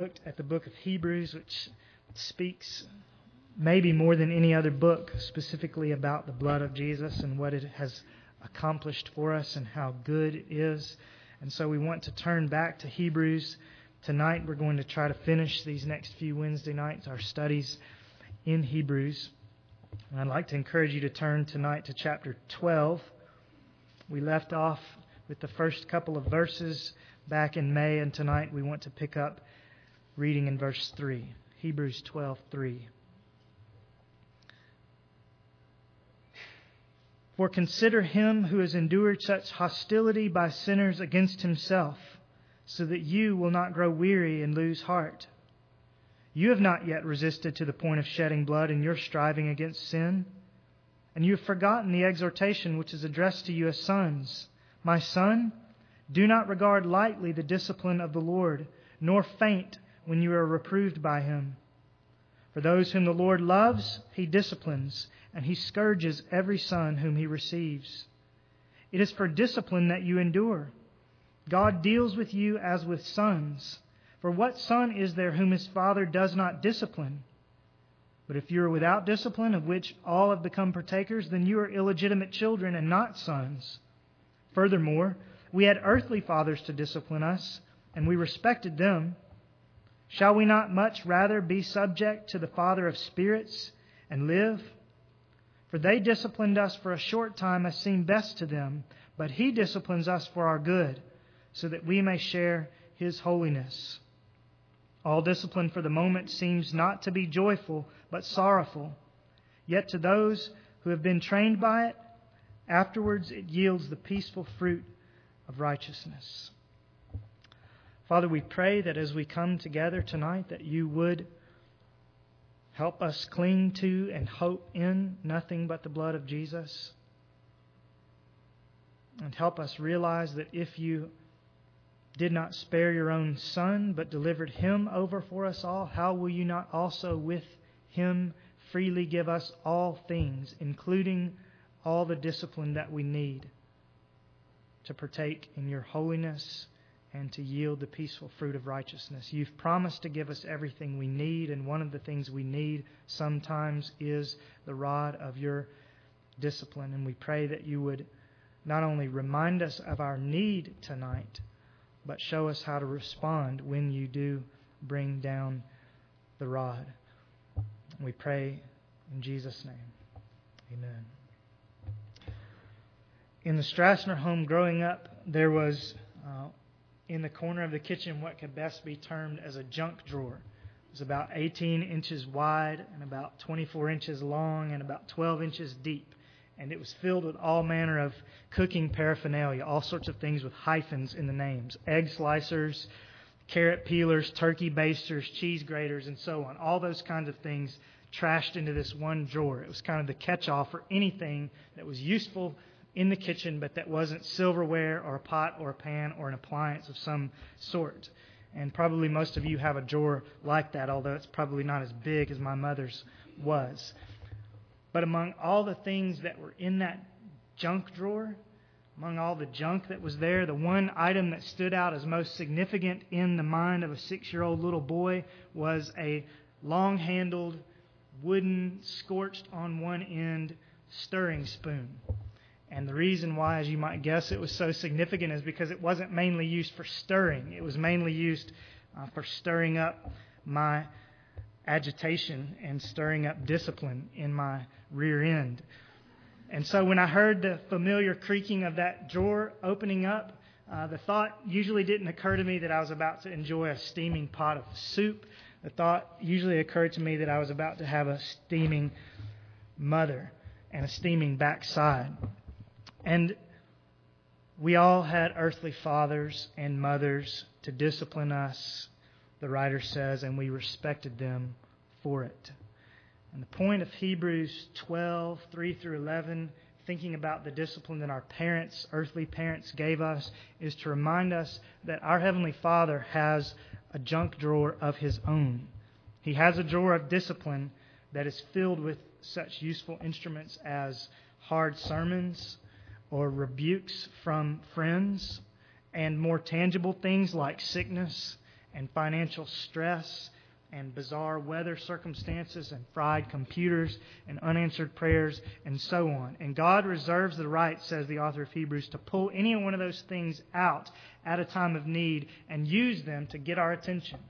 looked at the book of Hebrews, which speaks maybe more than any other book specifically about the blood of Jesus and what it has accomplished for us and how good it is. And so we want to turn back to Hebrews. Tonight we're going to try to finish these next few Wednesday nights, our studies in Hebrews. And I'd like to encourage you to turn tonight to chapter 12. We left off with the first couple of verses back in May, and tonight we want to pick up reading in verse 3. Hebrews 12:3. For consider him who has endured such hostility by sinners against himself, so that you will not grow weary and lose heart. You have not yet resisted to the point of shedding blood in your striving against sin, and you have forgotten the exhortation which is addressed to you as sons. My son, do not regard lightly the discipline of the Lord, nor faint when you are reproved by him. For those whom the Lord loves, he disciplines, and he scourges every son whom he receives. It is for discipline that you endure. God deals with you as with sons. For what son is there whom his father does not discipline? But if you are without discipline, of which all have become partakers, then you are illegitimate children and not sons. Furthermore, we had earthly fathers to discipline us, and we respected them. Shall we not much rather be subject to the Father of spirits and live? For they disciplined us for a short time as seemed best to them, but He disciplines us for our good, so that we may share His holiness. All discipline for the moment seems not to be joyful, but sorrowful. Yet to those who have been trained by it, afterwards it yields the peaceful fruit of righteousness. Father, we pray that as we come together tonight, that you would help us cling to and hope in nothing but the blood of Jesus. And help us realize that if you did not spare your own Son, but delivered him over for us all, how will you not also with him freely give us all things, including all the discipline that we need to partake in your holiness? And to yield the peaceful fruit of righteousness. You've promised to give us everything we need, and one of the things we need sometimes is the rod of your discipline. And we pray that you would not only remind us of our need tonight, but show us how to respond when you do bring down the rod. We pray in Jesus' name. Amen. In the Strassner home growing up, there was uh, in the corner of the kitchen what could best be termed as a junk drawer. It was about 18 inches wide and about 24 inches long and about 12 inches deep. And it was filled with all manner of cooking paraphernalia, all sorts of things with hyphens in the names egg slicers, carrot peelers, turkey basters, cheese graters, and so on. All those kinds of things trashed into this one drawer. It was kind of the catch all for anything that was useful in the kitchen, but that wasn't silverware or a pot or a pan or an appliance of some sort. And probably most of you have a drawer like that, although it's probably not as big as my mother's was. But among all the things that were in that junk drawer, among all the junk that was there, the one item that stood out as most significant in the mind of a six year old little boy was a long handled, wooden, scorched on one end stirring spoon. And the reason why, as you might guess, it was so significant is because it wasn't mainly used for stirring. It was mainly used uh, for stirring up my agitation and stirring up discipline in my rear end. And so when I heard the familiar creaking of that drawer opening up, uh, the thought usually didn't occur to me that I was about to enjoy a steaming pot of soup. The thought usually occurred to me that I was about to have a steaming mother and a steaming backside. And we all had earthly fathers and mothers to discipline us, the writer says, and we respected them for it. And the point of Hebrews 12, 3 through 11, thinking about the discipline that our parents, earthly parents, gave us, is to remind us that our Heavenly Father has a junk drawer of His own. He has a drawer of discipline that is filled with such useful instruments as hard sermons, or rebukes from friends and more tangible things like sickness and financial stress and bizarre weather circumstances and fried computers and unanswered prayers and so on. And God reserves the right, says the author of Hebrews, to pull any one of those things out at a time of need and use them to get our attention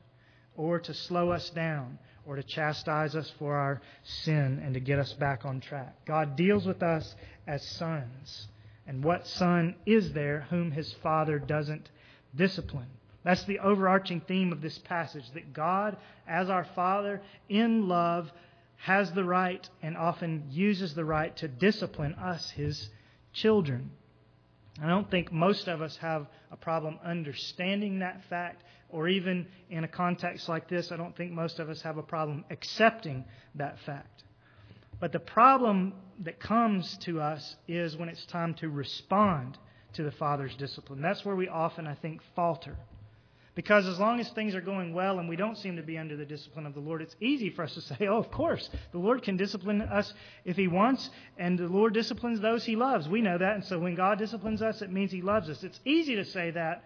or to slow us down or to chastise us for our sin and to get us back on track. God deals with us as sons. And what son is there whom his father doesn't discipline? That's the overarching theme of this passage that God, as our Father, in love, has the right and often uses the right to discipline us, his children. I don't think most of us have a problem understanding that fact, or even in a context like this, I don't think most of us have a problem accepting that fact. But the problem that comes to us is when it's time to respond to the Father's discipline. That's where we often, I think, falter. Because as long as things are going well and we don't seem to be under the discipline of the Lord, it's easy for us to say, oh, of course, the Lord can discipline us if He wants, and the Lord disciplines those He loves. We know that, and so when God disciplines us, it means He loves us. It's easy to say that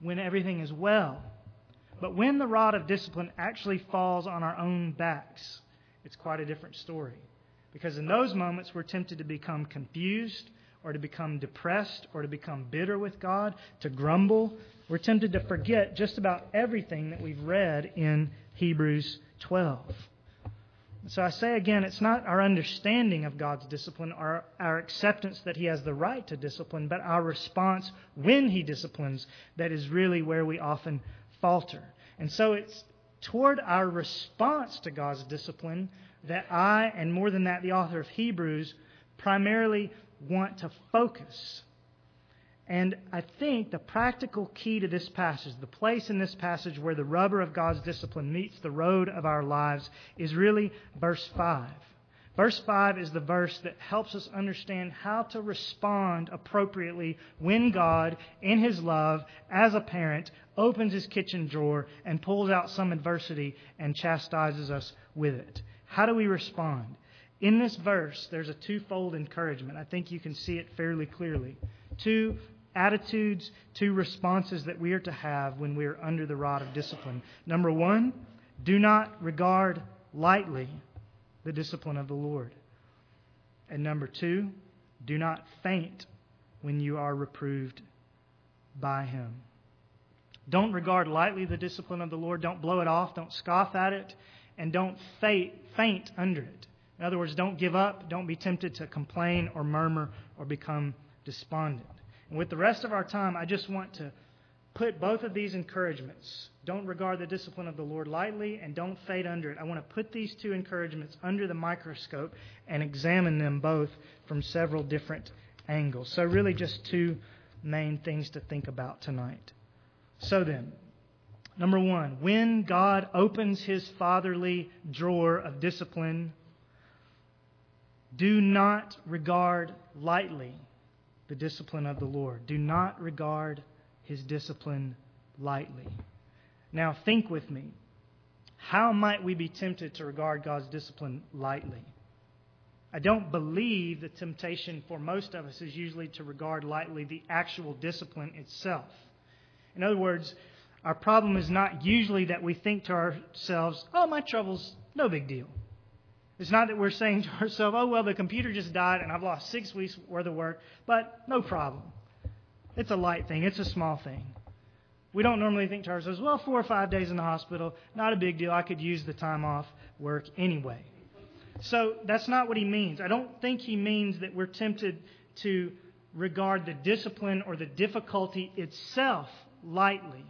when everything is well. But when the rod of discipline actually falls on our own backs, it's quite a different story. Because in those moments, we're tempted to become confused or to become depressed or to become bitter with God, to grumble, we're tempted to forget just about everything that we've read in Hebrews 12. So I say again, it's not our understanding of God's discipline or our acceptance that He has the right to discipline, but our response when He disciplines that is really where we often falter. And so it's toward our response to God's discipline that I, and more than that, the author of Hebrews, primarily want to focus. And I think the practical key to this passage, the place in this passage where the rubber of God's discipline meets the road of our lives, is really verse 5. Verse 5 is the verse that helps us understand how to respond appropriately when God, in His love, as a parent, opens His kitchen drawer and pulls out some adversity and chastises us with it. How do we respond? In this verse, there's a twofold encouragement. I think you can see it fairly clearly. Two attitudes, two responses that we are to have when we are under the rod of discipline. Number one, do not regard lightly the discipline of the Lord. And number two, do not faint when you are reproved by Him. Don't regard lightly the discipline of the Lord. Don't blow it off. Don't scoff at it. And don't faint under it. In other words, don't give up. Don't be tempted to complain or murmur or become despondent. And with the rest of our time, I just want to put both of these encouragements. Don't regard the discipline of the Lord lightly and don't fade under it. I want to put these two encouragements under the microscope and examine them both from several different angles. So, really, just two main things to think about tonight. So, then, number one, when God opens his fatherly drawer of discipline, do not regard lightly the discipline of the Lord. Do not regard his discipline lightly. Now, think with me. How might we be tempted to regard God's discipline lightly? I don't believe the temptation for most of us is usually to regard lightly the actual discipline itself. In other words, our problem is not usually that we think to ourselves, oh, my trouble's no big deal. It's not that we're saying to ourselves, oh, well, the computer just died and I've lost six weeks worth of work, but no problem. It's a light thing, it's a small thing. We don't normally think to ourselves, well, four or five days in the hospital, not a big deal. I could use the time off work anyway. So that's not what he means. I don't think he means that we're tempted to regard the discipline or the difficulty itself lightly.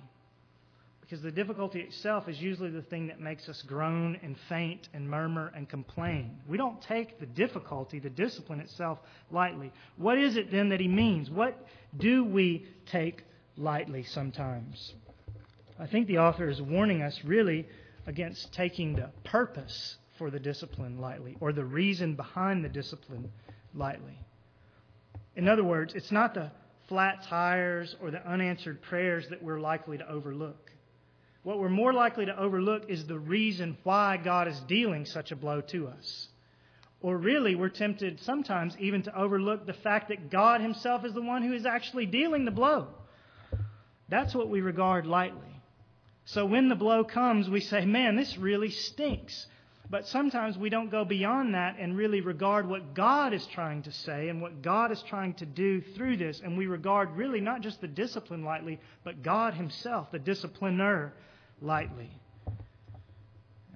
Because the difficulty itself is usually the thing that makes us groan and faint and murmur and complain. We don't take the difficulty, the discipline itself, lightly. What is it then that he means? What do we take lightly sometimes? I think the author is warning us really against taking the purpose for the discipline lightly or the reason behind the discipline lightly. In other words, it's not the flat tires or the unanswered prayers that we're likely to overlook. What we're more likely to overlook is the reason why God is dealing such a blow to us. Or really, we're tempted sometimes even to overlook the fact that God Himself is the one who is actually dealing the blow. That's what we regard lightly. So when the blow comes, we say, man, this really stinks. But sometimes we don't go beyond that and really regard what God is trying to say and what God is trying to do through this. And we regard really not just the discipline lightly, but God Himself, the discipliner, lightly.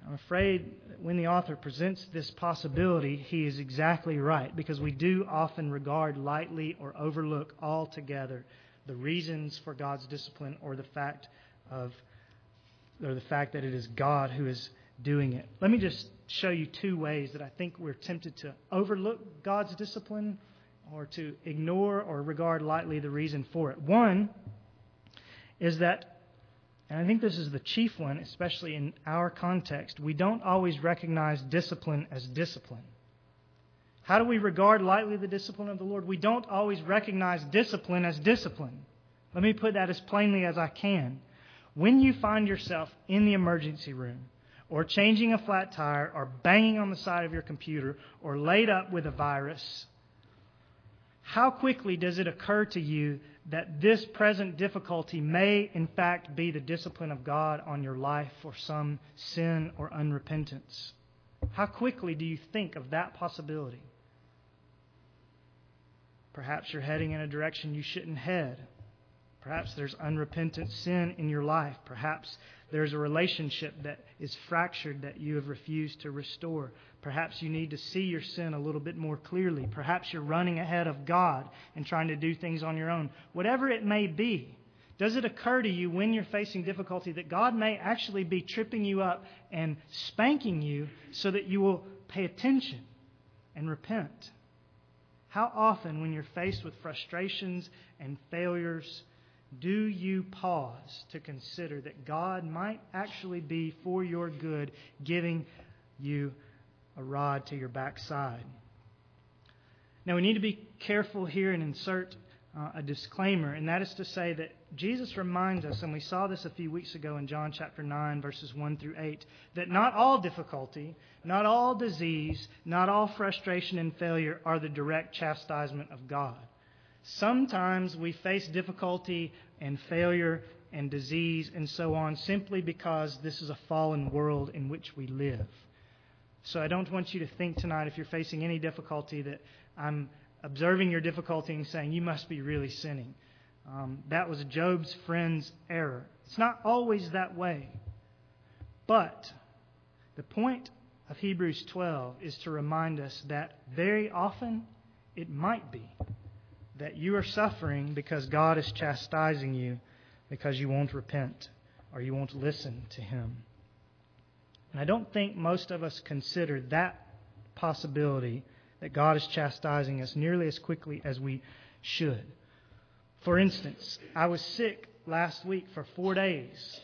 I'm afraid when the author presents this possibility, he is exactly right because we do often regard lightly or overlook altogether the reasons for God's discipline or the fact of or the fact that it is God who is doing it. Let me just show you two ways that I think we're tempted to overlook God's discipline or to ignore or regard lightly the reason for it. One is that, and I think this is the chief one, especially in our context, we don't always recognize discipline as discipline. How do we regard lightly the discipline of the Lord? We don't always recognize discipline as discipline. Let me put that as plainly as I can. When you find yourself in the emergency room, or changing a flat tire, or banging on the side of your computer, or laid up with a virus, how quickly does it occur to you that this present difficulty may, in fact, be the discipline of God on your life for some sin or unrepentance? How quickly do you think of that possibility? Perhaps you're heading in a direction you shouldn't head. Perhaps there's unrepentant sin in your life. Perhaps there's a relationship that is fractured that you have refused to restore. Perhaps you need to see your sin a little bit more clearly. Perhaps you're running ahead of God and trying to do things on your own. Whatever it may be, does it occur to you when you're facing difficulty that God may actually be tripping you up and spanking you so that you will pay attention and repent? How often, when you're faced with frustrations and failures, do you pause to consider that God might actually be for your good, giving you a rod to your backside? Now, we need to be careful here and insert uh, a disclaimer, and that is to say that Jesus reminds us, and we saw this a few weeks ago in John chapter 9, verses 1 through 8, that not all difficulty, not all disease, not all frustration and failure are the direct chastisement of God. Sometimes we face difficulty and failure and disease and so on simply because this is a fallen world in which we live. So I don't want you to think tonight, if you're facing any difficulty, that I'm observing your difficulty and saying you must be really sinning. Um, that was Job's friend's error. It's not always that way. But the point of Hebrews 12 is to remind us that very often it might be that you are suffering because God is chastising you because you won't repent or you won't listen to Him. And I don't think most of us consider that possibility that God is chastising us nearly as quickly as we should. For instance, I was sick last week for four days.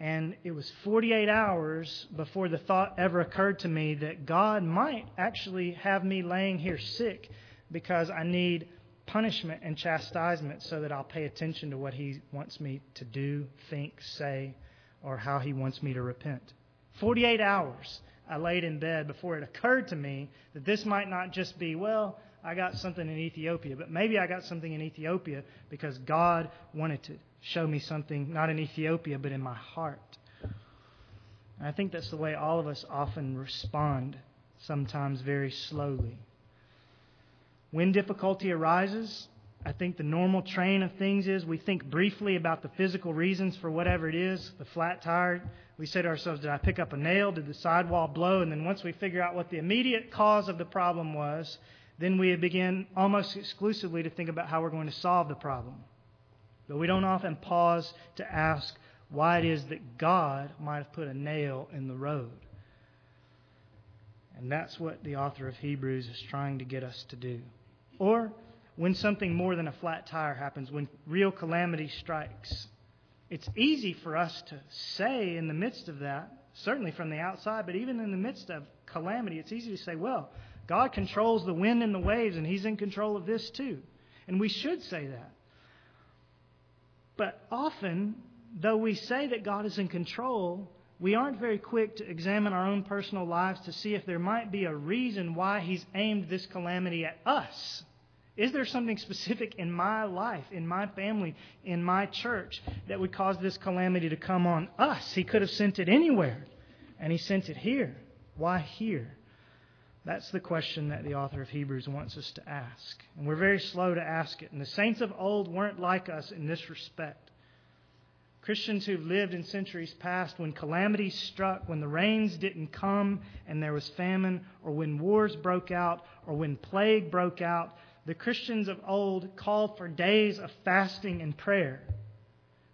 And it was 48 hours before the thought ever occurred to me that God might actually have me laying here sick because I need punishment and chastisement so that I'll pay attention to what He wants me to do, think, say, or how He wants me to repent. 48 hours I laid in bed before it occurred to me that this might not just be, well, I got something in Ethiopia, but maybe I got something in Ethiopia because God wanted to show me something, not in Ethiopia, but in my heart. And I think that's the way all of us often respond, sometimes very slowly. When difficulty arises, I think the normal train of things is we think briefly about the physical reasons for whatever it is. The flat tire, we say to ourselves, Did I pick up a nail? Did the sidewall blow? And then once we figure out what the immediate cause of the problem was, then we begin almost exclusively to think about how we're going to solve the problem. But we don't often pause to ask why it is that God might have put a nail in the road. And that's what the author of Hebrews is trying to get us to do. Or when something more than a flat tire happens, when real calamity strikes. It's easy for us to say in the midst of that, certainly from the outside, but even in the midst of calamity, it's easy to say, well, God controls the wind and the waves, and He's in control of this too. And we should say that. But often, though we say that God is in control, we aren't very quick to examine our own personal lives to see if there might be a reason why He's aimed this calamity at us Is there something specific in my life, in my family, in my church that would cause this calamity to come on us? He could have sent it anywhere, and He sent it here. Why here? That's the question that the author of Hebrews wants us to ask. And we're very slow to ask it. And the saints of old weren't like us in this respect. Christians who've lived in centuries past, when calamity struck, when the rains didn't come and there was famine, or when wars broke out, or when plague broke out, the Christians of old called for days of fasting and prayer.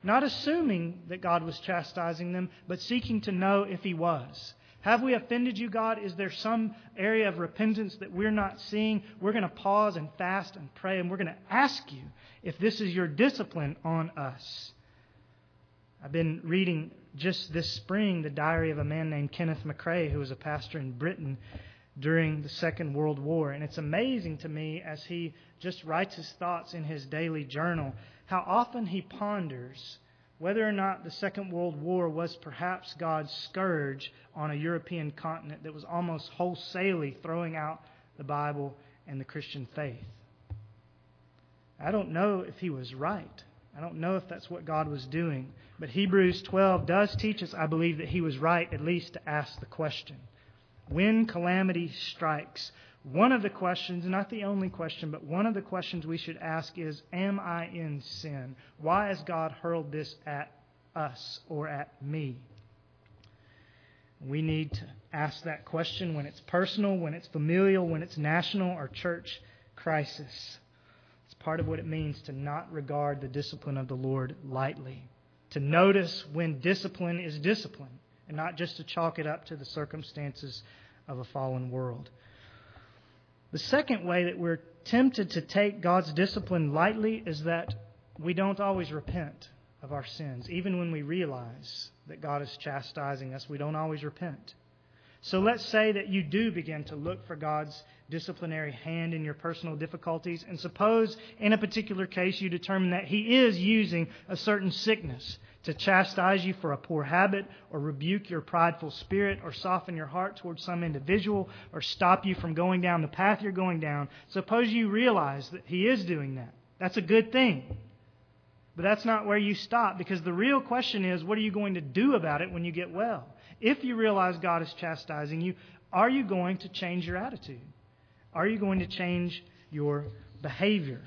Not assuming that God was chastising them, but seeking to know if He was. Have we offended you, God? Is there some area of repentance that we're not seeing? We're going to pause and fast and pray, and we're going to ask you if this is your discipline on us. I've been reading just this spring the diary of a man named Kenneth MacRae, who was a pastor in Britain during the Second World War. And it's amazing to me as he just writes his thoughts in his daily journal how often he ponders whether or not the Second World War was perhaps God's scourge on a European continent that was almost wholesalely throwing out the Bible and the Christian faith. I don't know if he was right. I don't know if that's what God was doing. But Hebrews 12 does teach us, I believe, that he was right at least to ask the question. When calamity strikes, one of the questions, not the only question, but one of the questions we should ask is Am I in sin? Why has God hurled this at us or at me? We need to ask that question when it's personal, when it's familial, when it's national or church crisis. Part of what it means to not regard the discipline of the Lord lightly, to notice when discipline is discipline, and not just to chalk it up to the circumstances of a fallen world. The second way that we're tempted to take God's discipline lightly is that we don't always repent of our sins. Even when we realize that God is chastising us, we don't always repent. So let's say that you do begin to look for God's disciplinary hand in your personal difficulties, and suppose in a particular case you determine that He is using a certain sickness to chastise you for a poor habit, or rebuke your prideful spirit, or soften your heart towards some individual, or stop you from going down the path you're going down. Suppose you realize that He is doing that. That's a good thing. But that's not where you stop because the real question is what are you going to do about it when you get well? If you realize God is chastising you, are you going to change your attitude? Are you going to change your behavior?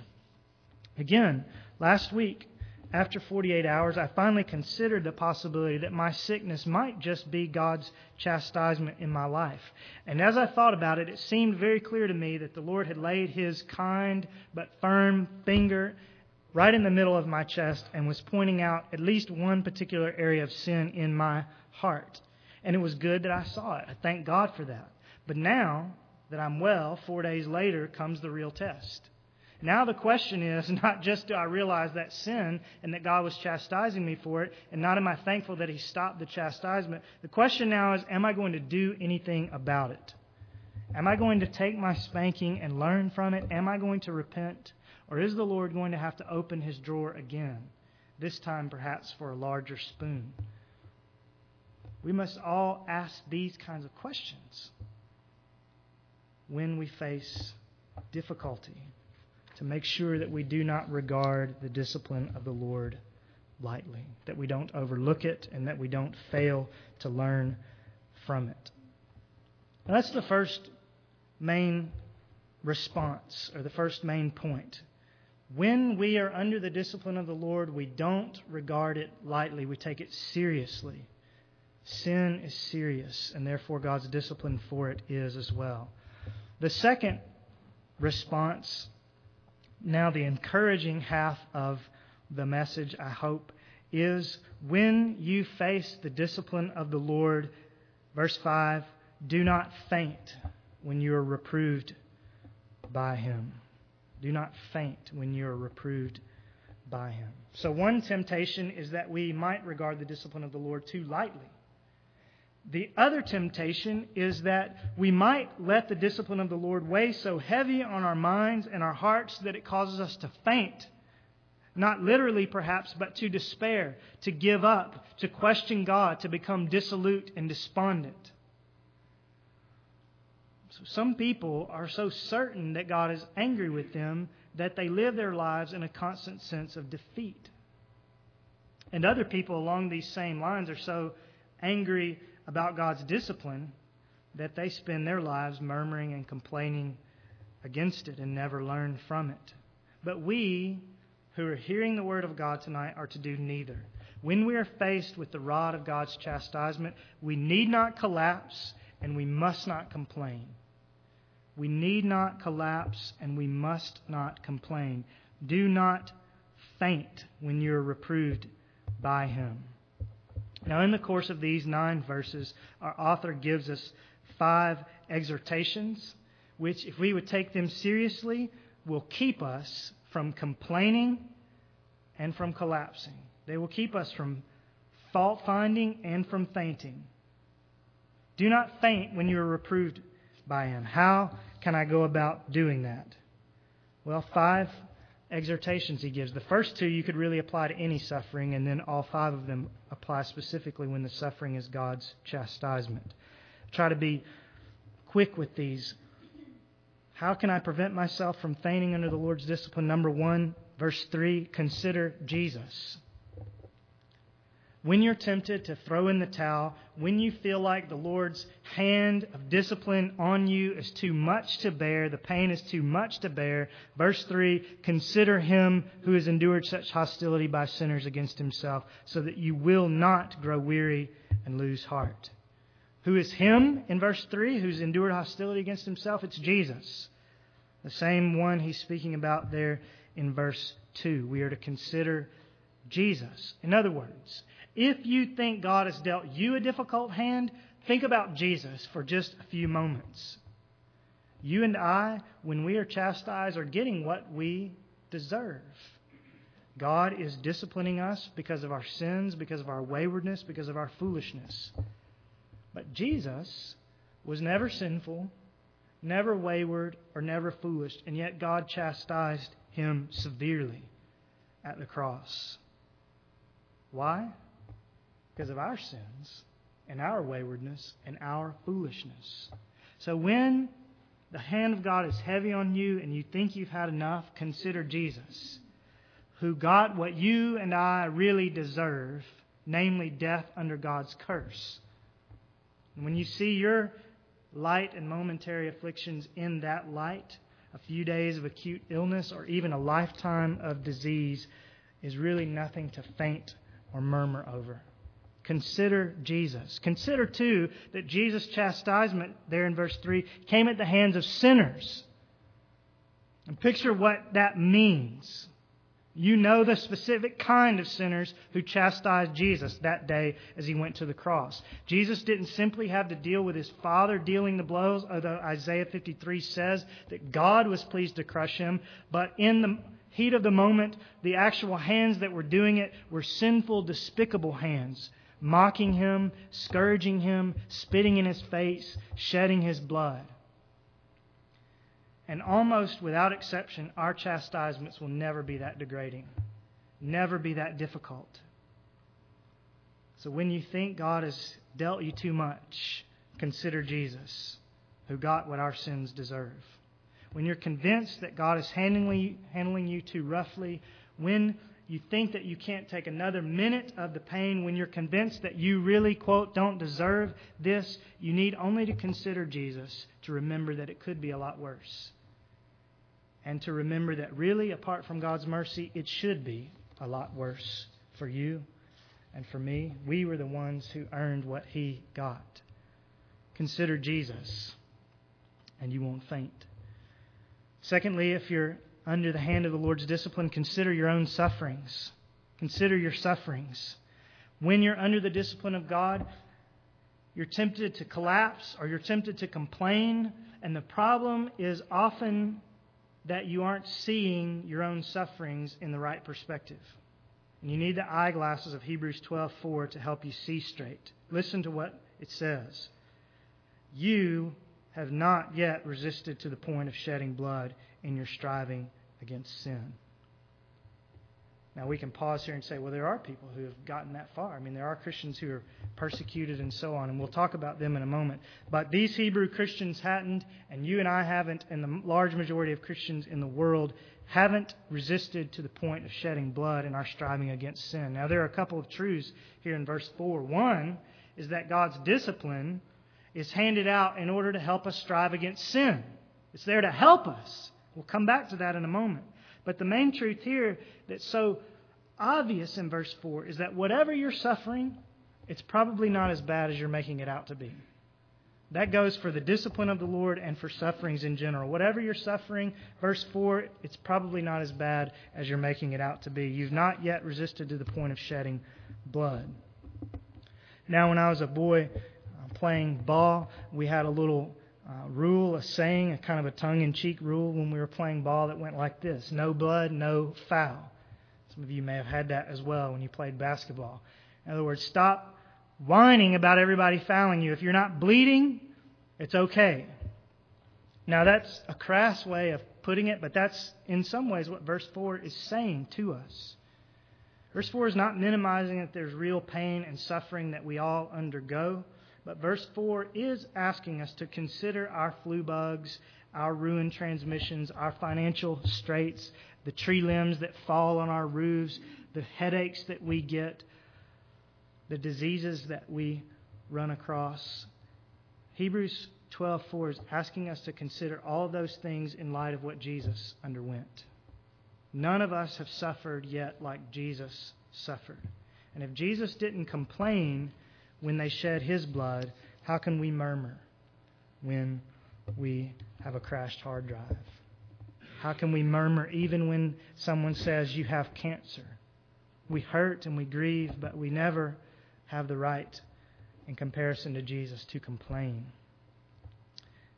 Again, last week, after 48 hours, I finally considered the possibility that my sickness might just be God's chastisement in my life. And as I thought about it, it seemed very clear to me that the Lord had laid His kind but firm finger right in the middle of my chest and was pointing out at least one particular area of sin in my heart. And it was good that I saw it. I thank God for that. But now that I'm well, four days later comes the real test. Now the question is not just do I realize that sin and that God was chastising me for it, and not am I thankful that He stopped the chastisement. The question now is, am I going to do anything about it? Am I going to take my spanking and learn from it? Am I going to repent? Or is the Lord going to have to open his drawer again, this time perhaps for a larger spoon? We must all ask these kinds of questions when we face difficulty to make sure that we do not regard the discipline of the Lord lightly, that we don't overlook it, and that we don't fail to learn from it. that's the first main response, or the first main point. When we are under the discipline of the Lord, we don't regard it lightly, we take it seriously. Sin is serious, and therefore God's discipline for it is as well. The second response, now the encouraging half of the message, I hope, is when you face the discipline of the Lord, verse 5, do not faint when you are reproved by him. Do not faint when you are reproved by him. So, one temptation is that we might regard the discipline of the Lord too lightly. The other temptation is that we might let the discipline of the Lord weigh so heavy on our minds and our hearts that it causes us to faint. Not literally, perhaps, but to despair, to give up, to question God, to become dissolute and despondent. So some people are so certain that God is angry with them that they live their lives in a constant sense of defeat. And other people along these same lines are so angry about God's discipline that they spend their lives murmuring and complaining against it and never learn from it. But we who are hearing the word of God tonight are to do neither. When we are faced with the rod of God's chastisement, we need not collapse and we must not complain. We need not collapse and we must not complain. Do not faint when you are reproved by Him. Now, in the course of these nine verses, our author gives us five exhortations, which, if we would take them seriously, will keep us from complaining and from collapsing. They will keep us from fault finding and from fainting. Do not faint when you are reproved by Him. How can I go about doing that? Well, five exhortations he gives. The first two you could really apply to any suffering, and then all five of them apply specifically when the suffering is God's chastisement. Try to be quick with these. How can I prevent myself from fainting under the Lord's discipline? Number one, verse 3 consider Jesus. When you're tempted to throw in the towel, when you feel like the Lord's hand of discipline on you is too much to bear, the pain is too much to bear, verse 3 consider him who has endured such hostility by sinners against himself, so that you will not grow weary and lose heart. Who is him in verse 3 who's endured hostility against himself? It's Jesus. The same one he's speaking about there in verse 2. We are to consider Jesus. In other words, if you think God has dealt you a difficult hand, think about Jesus for just a few moments. You and I, when we are chastised, are getting what we deserve. God is disciplining us because of our sins, because of our waywardness, because of our foolishness. But Jesus was never sinful, never wayward, or never foolish, and yet God chastised him severely at the cross. Why? Because of our sins and our waywardness and our foolishness. So when the hand of God is heavy on you and you think you've had enough, consider Jesus, who got what you and I really deserve, namely death under God's curse. And when you see your light and momentary afflictions in that light, a few days of acute illness or even a lifetime of disease is really nothing to faint or murmur over. Consider Jesus. Consider, too, that Jesus' chastisement, there in verse 3, came at the hands of sinners. And picture what that means. You know the specific kind of sinners who chastised Jesus that day as he went to the cross. Jesus didn't simply have to deal with his Father dealing the blows, although Isaiah 53 says that God was pleased to crush him, but in the heat of the moment, the actual hands that were doing it were sinful, despicable hands mocking him, scourging him, spitting in his face, shedding his blood. And almost without exception, our chastisements will never be that degrading, never be that difficult. So when you think God has dealt you too much, consider Jesus, who got what our sins deserve. When you're convinced that God is handling, handling you too roughly, when you think that you can't take another minute of the pain when you're convinced that you really, quote, don't deserve this, you need only to consider Jesus to remember that it could be a lot worse. And to remember that really, apart from God's mercy, it should be a lot worse for you and for me. We were the ones who earned what He got. Consider Jesus, and you won't faint. Secondly, if you're under the hand of the Lord's discipline, consider your own sufferings. Consider your sufferings. When you're under the discipline of God, you're tempted to collapse or you're tempted to complain, and the problem is often that you aren't seeing your own sufferings in the right perspective. And you need the eyeglasses of Hebrews 12:4 to help you see straight. Listen to what it says. You have not yet resisted to the point of shedding blood in your striving against sin. Now, we can pause here and say, well, there are people who have gotten that far. I mean, there are Christians who are persecuted and so on, and we'll talk about them in a moment. But these Hebrew Christians hadn't, and you and I haven't, and the large majority of Christians in the world haven't resisted to the point of shedding blood in our striving against sin. Now, there are a couple of truths here in verse 4. One is that God's discipline is handed out in order to help us strive against sin, it's there to help us. We'll come back to that in a moment. But the main truth here that's so obvious in verse 4 is that whatever you're suffering, it's probably not as bad as you're making it out to be. That goes for the discipline of the Lord and for sufferings in general. Whatever you're suffering, verse 4, it's probably not as bad as you're making it out to be. You've not yet resisted to the point of shedding blood. Now, when I was a boy uh, playing ball, we had a little uh, rule, a saying, a kind of a tongue in cheek rule when we were playing ball that went like this no blood, no foul. Some of you may have had that as well when you played basketball. In other words, stop whining about everybody fouling you. If you're not bleeding, it's okay. Now, that's a crass way of putting it, but that's in some ways what verse 4 is saying to us. Verse 4 is not minimizing that there's real pain and suffering that we all undergo. But verse 4 is asking us to consider our flu bugs, our ruined transmissions, our financial straits, the tree limbs that fall on our roofs, the headaches that we get, the diseases that we run across. Hebrews 12:4 is asking us to consider all those things in light of what Jesus underwent. None of us have suffered yet like Jesus suffered. And if Jesus didn't complain when they shed his blood, how can we murmur when we have a crashed hard drive? How can we murmur even when someone says you have cancer? We hurt and we grieve, but we never have the right, in comparison to Jesus, to complain.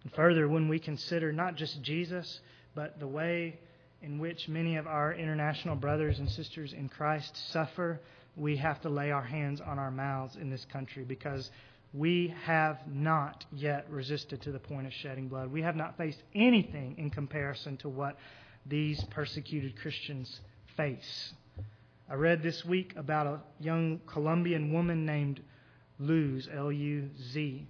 And further, when we consider not just Jesus, but the way in which many of our international brothers and sisters in Christ suffer we have to lay our hands on our mouths in this country because we have not yet resisted to the point of shedding blood. We have not faced anything in comparison to what these persecuted Christians face. I read this week about a young Colombian woman named Luz, L U Z.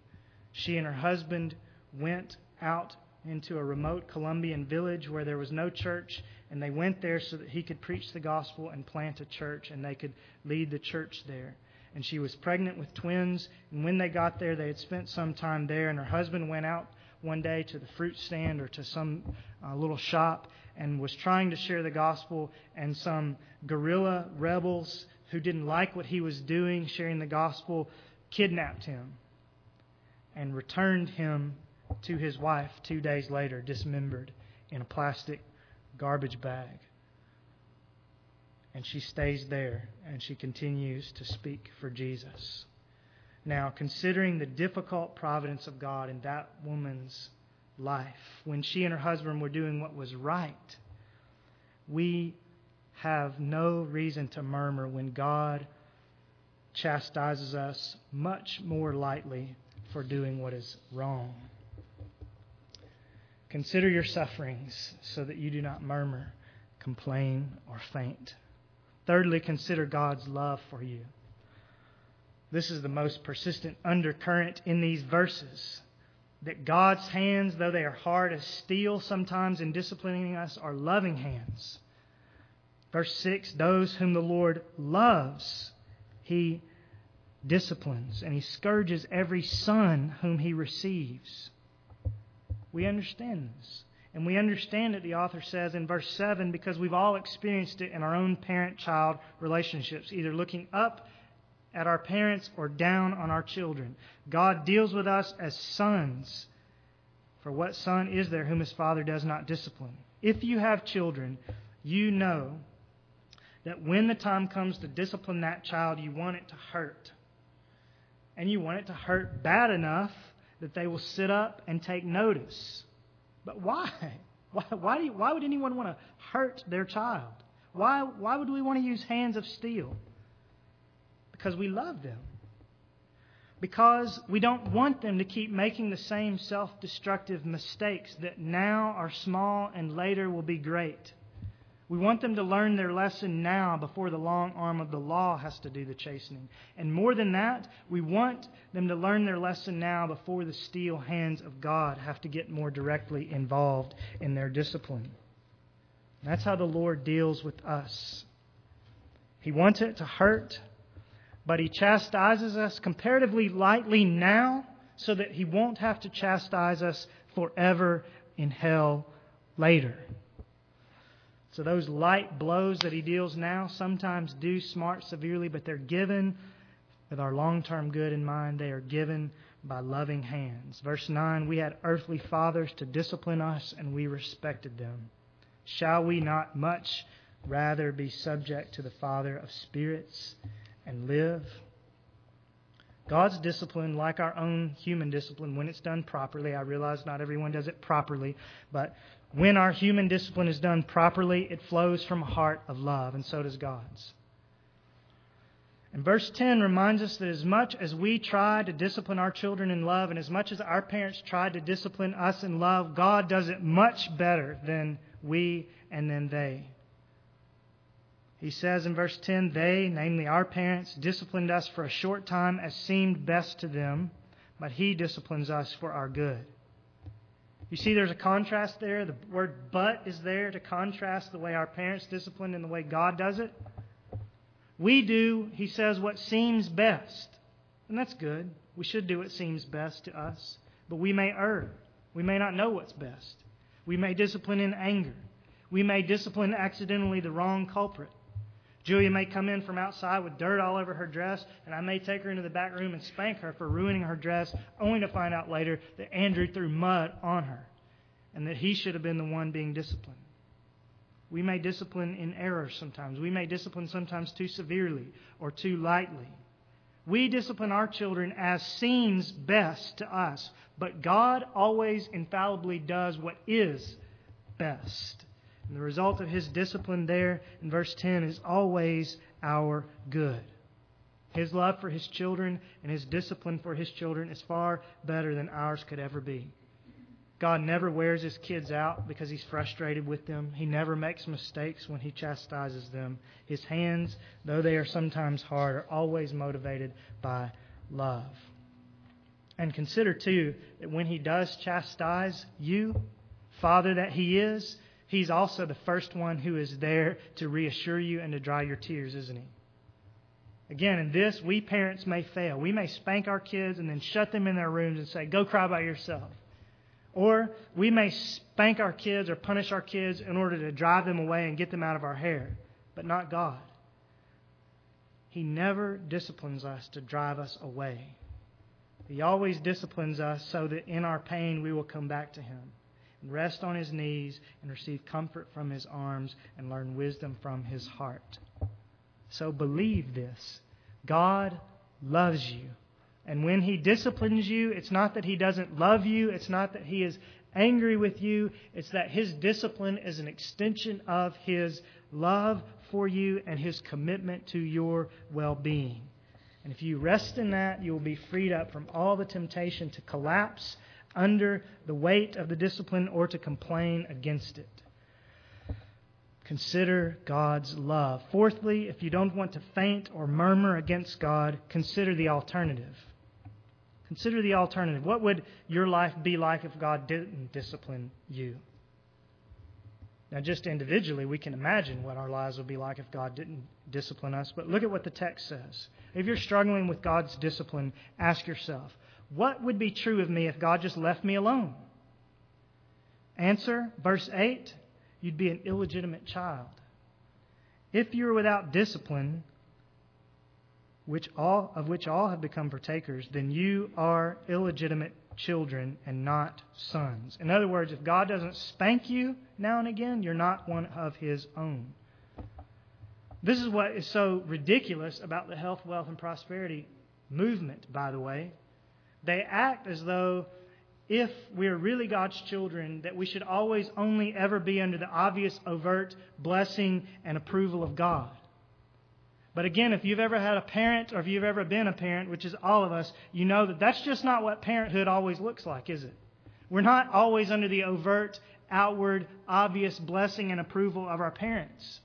She and her husband went out into a remote Colombian village where there was no church and they went there so that he could preach the gospel and plant a church, and they could lead the church there. And she was pregnant with twins. And when they got there, they had spent some time there. And her husband went out one day to the fruit stand or to some uh, little shop and was trying to share the gospel. And some guerrilla rebels who didn't like what he was doing, sharing the gospel, kidnapped him and returned him to his wife two days later, dismembered in a plastic garbage bag. And she stays there and she continues to speak for Jesus. Now, considering the difficult providence of God in that woman's life, when she and her husband were doing what was right, we have no reason to murmur when God chastises us much more lightly for doing what is wrong. Consider your sufferings so that you do not murmur, complain, or faint. Thirdly, consider God's love for you. This is the most persistent undercurrent in these verses. That God's hands, though they are hard as steel sometimes in disciplining us, are loving hands. Verse 6 Those whom the Lord loves, he disciplines, and he scourges every son whom he receives. We understand this. And we understand it, the author says in verse 7, because we've all experienced it in our own parent child relationships, either looking up at our parents or down on our children. God deals with us as sons. For what son is there whom his father does not discipline? If you have children, you know that when the time comes to discipline that child, you want it to hurt. And you want it to hurt bad enough that they will sit up and take notice. But why? Why, why, you, why would anyone want to hurt their child? Why, why would we want to use hands of steel? Because we love them. Because we don't want them to keep making the same self destructive mistakes that now are small and later will be great. We want them to learn their lesson now before the long arm of the law has to do the chastening. And more than that, we want them to learn their lesson now before the steel hands of God have to get more directly involved in their discipline. That's how the Lord deals with us. He wants it to hurt, but He chastises us comparatively lightly now so that He won't have to chastise us forever in hell later. So those light blows that he deals now sometimes do smart severely, but they're given with our long term good in mind. They are given by loving hands. Verse 9 We had earthly fathers to discipline us, and we respected them. Shall we not much rather be subject to the Father of spirits and live? God's discipline, like our own human discipline, when it's done properly, I realize not everyone does it properly, but when our human discipline is done properly, it flows from a heart of love, and so does God's. And verse 10 reminds us that as much as we try to discipline our children in love, and as much as our parents tried to discipline us in love, God does it much better than we and than they. He says in verse 10 They, namely our parents, disciplined us for a short time as seemed best to them, but He disciplines us for our good. You see, there's a contrast there. The word but is there to contrast the way our parents discipline and the way God does it. We do, he says, what seems best. And that's good. We should do what seems best to us. But we may err. We may not know what's best. We may discipline in anger. We may discipline accidentally the wrong culprit. Julia may come in from outside with dirt all over her dress, and I may take her into the back room and spank her for ruining her dress, only to find out later that Andrew threw mud on her and that he should have been the one being disciplined. We may discipline in error sometimes. We may discipline sometimes too severely or too lightly. We discipline our children as seems best to us, but God always infallibly does what is best. And the result of his discipline there in verse 10 is always our good. His love for his children and his discipline for his children is far better than ours could ever be. God never wears his kids out because he's frustrated with them. He never makes mistakes when he chastises them. His hands, though they are sometimes hard, are always motivated by love. And consider, too, that when he does chastise you, Father that he is, He's also the first one who is there to reassure you and to dry your tears, isn't He? Again, in this, we parents may fail. We may spank our kids and then shut them in their rooms and say, Go cry by yourself. Or we may spank our kids or punish our kids in order to drive them away and get them out of our hair, but not God. He never disciplines us to drive us away. He always disciplines us so that in our pain we will come back to Him and rest on his knees and receive comfort from his arms and learn wisdom from his heart. So believe this God loves you. And when he disciplines you, it's not that he doesn't love you, it's not that he is angry with you, it's that his discipline is an extension of his love for you and his commitment to your well being. And if you rest in that, you will be freed up from all the temptation to collapse under the weight of the discipline or to complain against it. Consider God's love. Fourthly, if you don't want to faint or murmur against God, consider the alternative. Consider the alternative. What would your life be like if God didn't discipline you? Now, just individually, we can imagine what our lives would be like if God didn't discipline us. But look at what the text says. If you're struggling with God's discipline, ask yourself what would be true of me if God just left me alone? Answer, verse 8 you'd be an illegitimate child. If you are without discipline, which all, of which all have become partakers, then you are illegitimate children and not sons. In other words, if God doesn't spank you now and again, you're not one of His own. This is what is so ridiculous about the health, wealth, and prosperity movement, by the way. They act as though if we're really God's children, that we should always only ever be under the obvious, overt blessing and approval of God. But again, if you've ever had a parent or if you've ever been a parent, which is all of us, you know that that's just not what parenthood always looks like, is it? We're not always under the overt outward, obvious blessing and approval of our parents.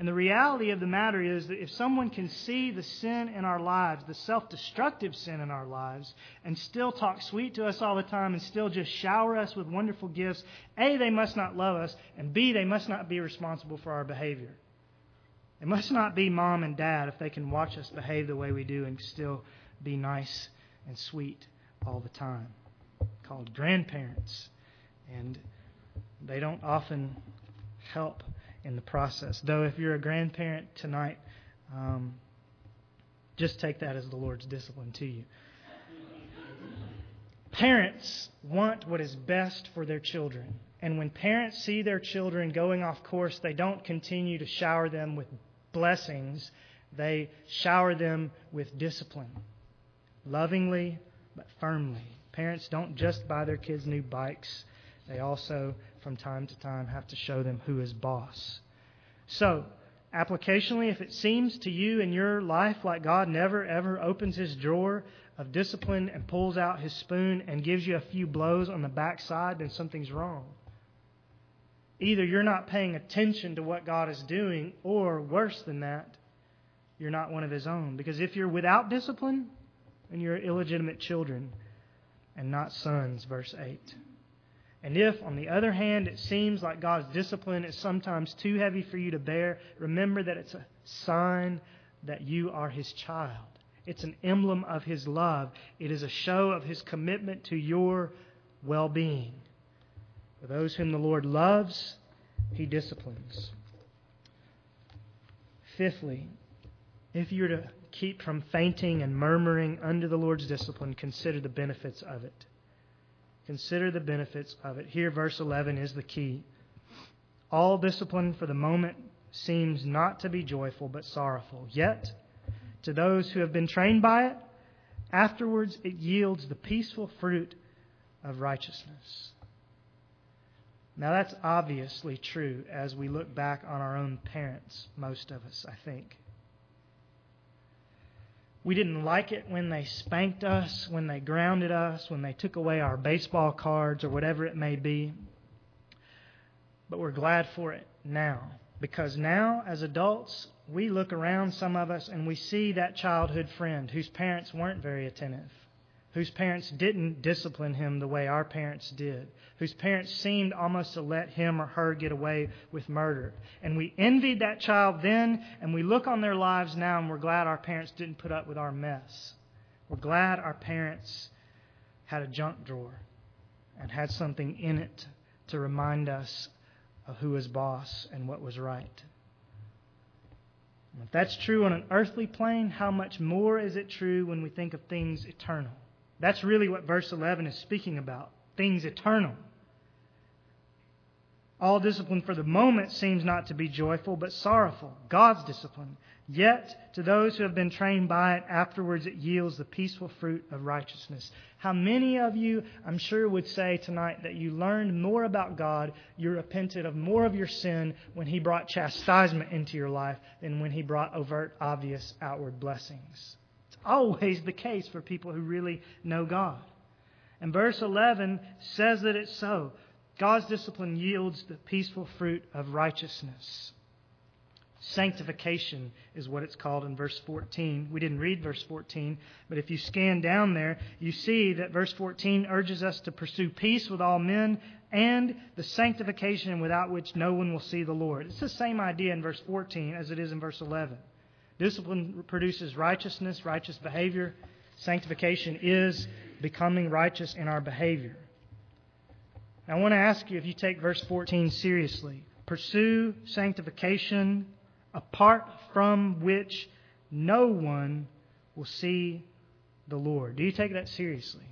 And the reality of the matter is that if someone can see the sin in our lives, the self destructive sin in our lives, and still talk sweet to us all the time and still just shower us with wonderful gifts, A, they must not love us, and B, they must not be responsible for our behavior. It must not be mom and dad if they can watch us behave the way we do and still be nice and sweet all the time. Called grandparents. And they don't often help in the process. Though, if you're a grandparent tonight, um, just take that as the Lord's discipline to you. Parents want what is best for their children. And when parents see their children going off course, they don't continue to shower them with blessings, they shower them with discipline. Lovingly, but firmly. Parents don't just buy their kids new bikes, they also from time to time have to show them who is boss. So, applicationally, if it seems to you in your life like God never ever opens his drawer of discipline and pulls out his spoon and gives you a few blows on the backside, then something's wrong. Either you're not paying attention to what God is doing, or worse than that, you're not one of his own. Because if you're without discipline, then you're illegitimate children and not sons, verse 8. And if, on the other hand, it seems like God's discipline is sometimes too heavy for you to bear, remember that it's a sign that you are His child. It's an emblem of His love. It is a show of His commitment to your well being. For those whom the Lord loves, He disciplines. Fifthly, if you're to keep from fainting and murmuring under the Lord's discipline, consider the benefits of it. Consider the benefits of it. Here, verse 11 is the key. All discipline for the moment seems not to be joyful, but sorrowful. Yet, to those who have been trained by it, afterwards it yields the peaceful fruit of righteousness. Now, that's obviously true as we look back on our own parents, most of us, I think. We didn't like it when they spanked us, when they grounded us, when they took away our baseball cards or whatever it may be. But we're glad for it now. Because now, as adults, we look around, some of us, and we see that childhood friend whose parents weren't very attentive whose parents didn't discipline him the way our parents did, whose parents seemed almost to let him or her get away with murder. And we envied that child then, and we look on their lives now, and we're glad our parents didn't put up with our mess. We're glad our parents had a junk drawer and had something in it to remind us of who was boss and what was right. If that's true on an earthly plane, how much more is it true when we think of things eternal? That's really what verse 11 is speaking about things eternal. All discipline for the moment seems not to be joyful, but sorrowful. God's discipline. Yet, to those who have been trained by it, afterwards it yields the peaceful fruit of righteousness. How many of you, I'm sure, would say tonight that you learned more about God, you repented of more of your sin when He brought chastisement into your life than when He brought overt, obvious, outward blessings? Always the case for people who really know God. And verse 11 says that it's so. God's discipline yields the peaceful fruit of righteousness. Sanctification is what it's called in verse 14. We didn't read verse 14, but if you scan down there, you see that verse 14 urges us to pursue peace with all men and the sanctification without which no one will see the Lord. It's the same idea in verse 14 as it is in verse 11. Discipline produces righteousness, righteous behavior. Sanctification is becoming righteous in our behavior. I want to ask you if you take verse 14 seriously. Pursue sanctification apart from which no one will see the Lord. Do you take that seriously?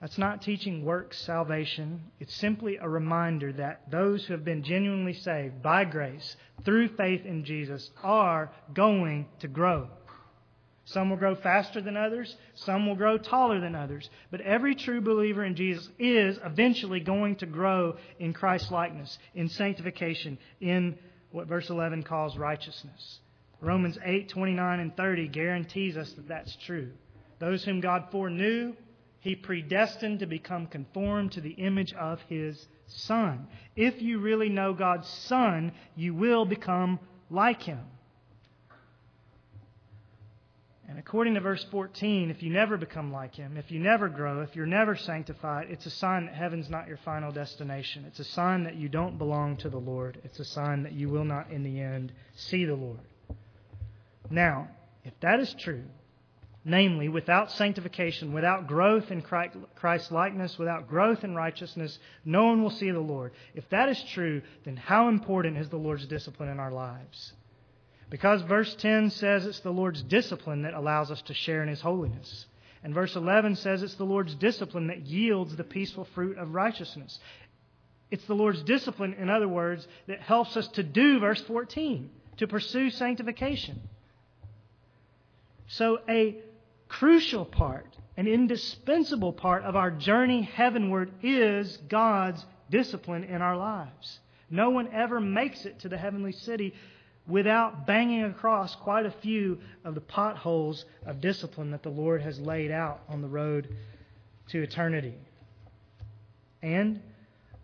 That's not teaching works salvation. It's simply a reminder that those who have been genuinely saved by grace through faith in Jesus are going to grow. Some will grow faster than others, some will grow taller than others. But every true believer in Jesus is eventually going to grow in Christ's likeness, in sanctification, in what verse 11 calls righteousness. Romans 8, 29, and 30 guarantees us that that's true. Those whom God foreknew, He predestined to become conformed to the image of His Son. If you really know God's Son, you will become like Him. And according to verse 14, if you never become like him, if you never grow, if you're never sanctified, it's a sign that heaven's not your final destination. It's a sign that you don't belong to the Lord. It's a sign that you will not, in the end, see the Lord. Now, if that is true, namely, without sanctification, without growth in Christ likeness, without growth in righteousness, no one will see the Lord. If that is true, then how important is the Lord's discipline in our lives? Because verse 10 says it's the Lord's discipline that allows us to share in His holiness. And verse 11 says it's the Lord's discipline that yields the peaceful fruit of righteousness. It's the Lord's discipline, in other words, that helps us to do verse 14, to pursue sanctification. So, a crucial part, an indispensable part of our journey heavenward is God's discipline in our lives. No one ever makes it to the heavenly city without banging across quite a few of the potholes of discipline that the Lord has laid out on the road to eternity. And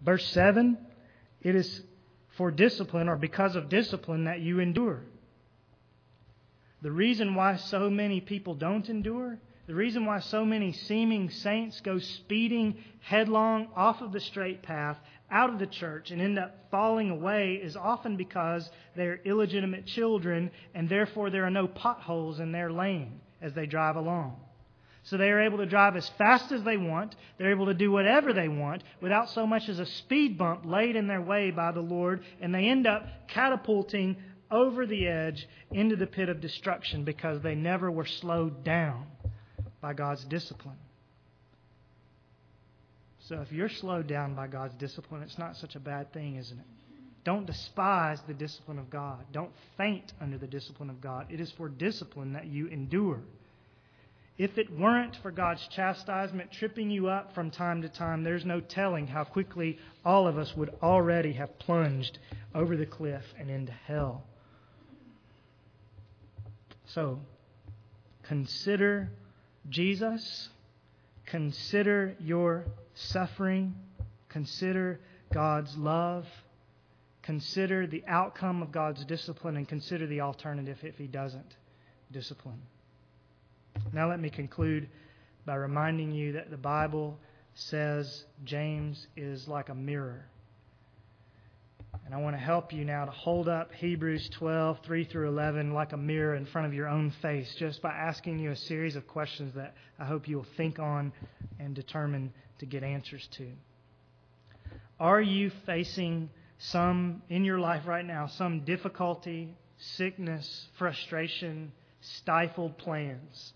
verse 7 it is for discipline or because of discipline that you endure. The reason why so many people don't endure, the reason why so many seeming saints go speeding headlong off of the straight path out of the church and end up falling away is often because they're illegitimate children and therefore there are no potholes in their lane as they drive along. So they are able to drive as fast as they want. They're able to do whatever they want without so much as a speed bump laid in their way by the Lord, and they end up catapulting over the edge into the pit of destruction because they never were slowed down by God's discipline. So if you're slowed down by God's discipline, it's not such a bad thing, isn't it? Don't despise the discipline of God. Don't faint under the discipline of God. It is for discipline that you endure. If it weren't for God's chastisement tripping you up from time to time, there's no telling how quickly all of us would already have plunged over the cliff and into hell. So, consider Jesus. Consider your suffering, consider God's love, consider the outcome of God's discipline, and consider the alternative if He doesn't discipline. Now, let me conclude by reminding you that the Bible says James is like a mirror. And I want to help you now to hold up Hebrews 12, 3 through 11, like a mirror in front of your own face, just by asking you a series of questions that I hope you will think on and determine to get answers to. Are you facing some in your life right now, some difficulty, sickness, frustration, stifled plans?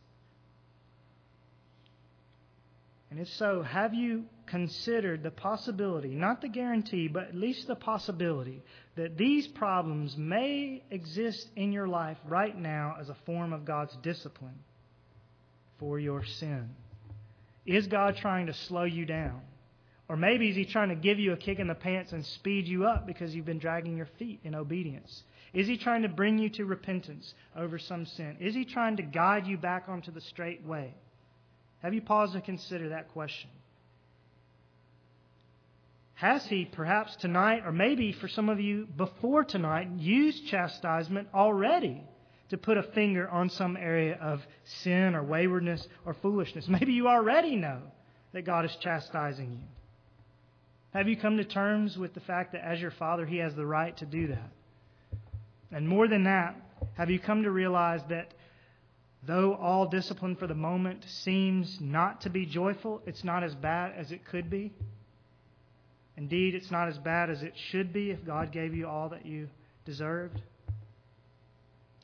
And if so, have you considered the possibility, not the guarantee, but at least the possibility, that these problems may exist in your life right now as a form of God's discipline for your sin? Is God trying to slow you down? Or maybe is He trying to give you a kick in the pants and speed you up because you've been dragging your feet in obedience? Is He trying to bring you to repentance over some sin? Is He trying to guide you back onto the straight way? Have you paused to consider that question? Has He perhaps tonight, or maybe for some of you before tonight, used chastisement already to put a finger on some area of sin or waywardness or foolishness. Maybe you already know that God is chastising you. Have you come to terms with the fact that as your father, he has the right to do that? And more than that, have you come to realize that though all discipline for the moment seems not to be joyful, it's not as bad as it could be? Indeed, it's not as bad as it should be if God gave you all that you deserved.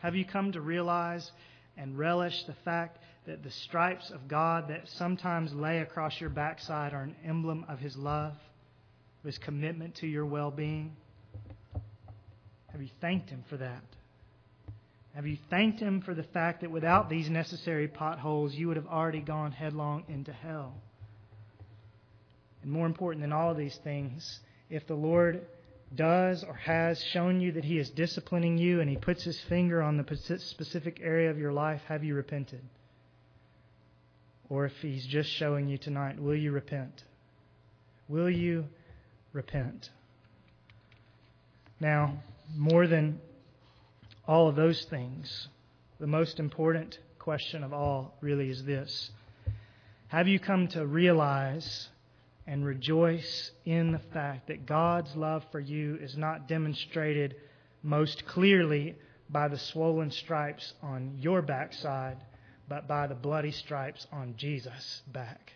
Have you come to realize and relish the fact that the stripes of God that sometimes lay across your backside are an emblem of His love, of His commitment to your well being? Have you thanked Him for that? Have you thanked Him for the fact that without these necessary potholes, you would have already gone headlong into hell? And more important than all of these things, if the Lord does or has shown you that He is disciplining you and He puts His finger on the specific area of your life, have you repented? or if He's just showing you tonight, will you repent? Will you repent? Now, more than all of those things, the most important question of all really is this Have you come to realize and rejoice in the fact that God's love for you is not demonstrated most clearly by the swollen stripes on your backside, but by the bloody stripes on Jesus' back?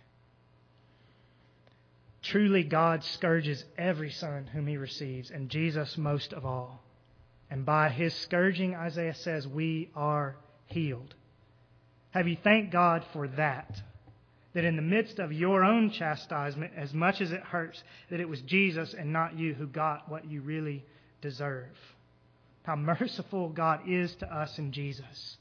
Truly, God scourges every son whom he receives, and Jesus most of all. And by his scourging, Isaiah says, we are healed. Have you thanked God for that? That in the midst of your own chastisement, as much as it hurts, that it was Jesus and not you who got what you really deserve. How merciful God is to us in Jesus.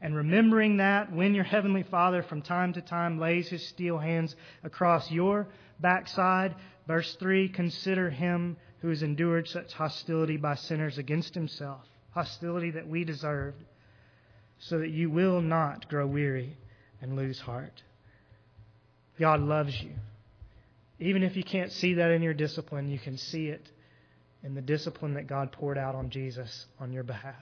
And remembering that when your Heavenly Father from time to time lays His steel hands across your backside, verse 3 consider Him who has endured such hostility by sinners against Himself, hostility that we deserved, so that you will not grow weary and lose heart. God loves you. Even if you can't see that in your discipline, you can see it in the discipline that God poured out on Jesus on your behalf.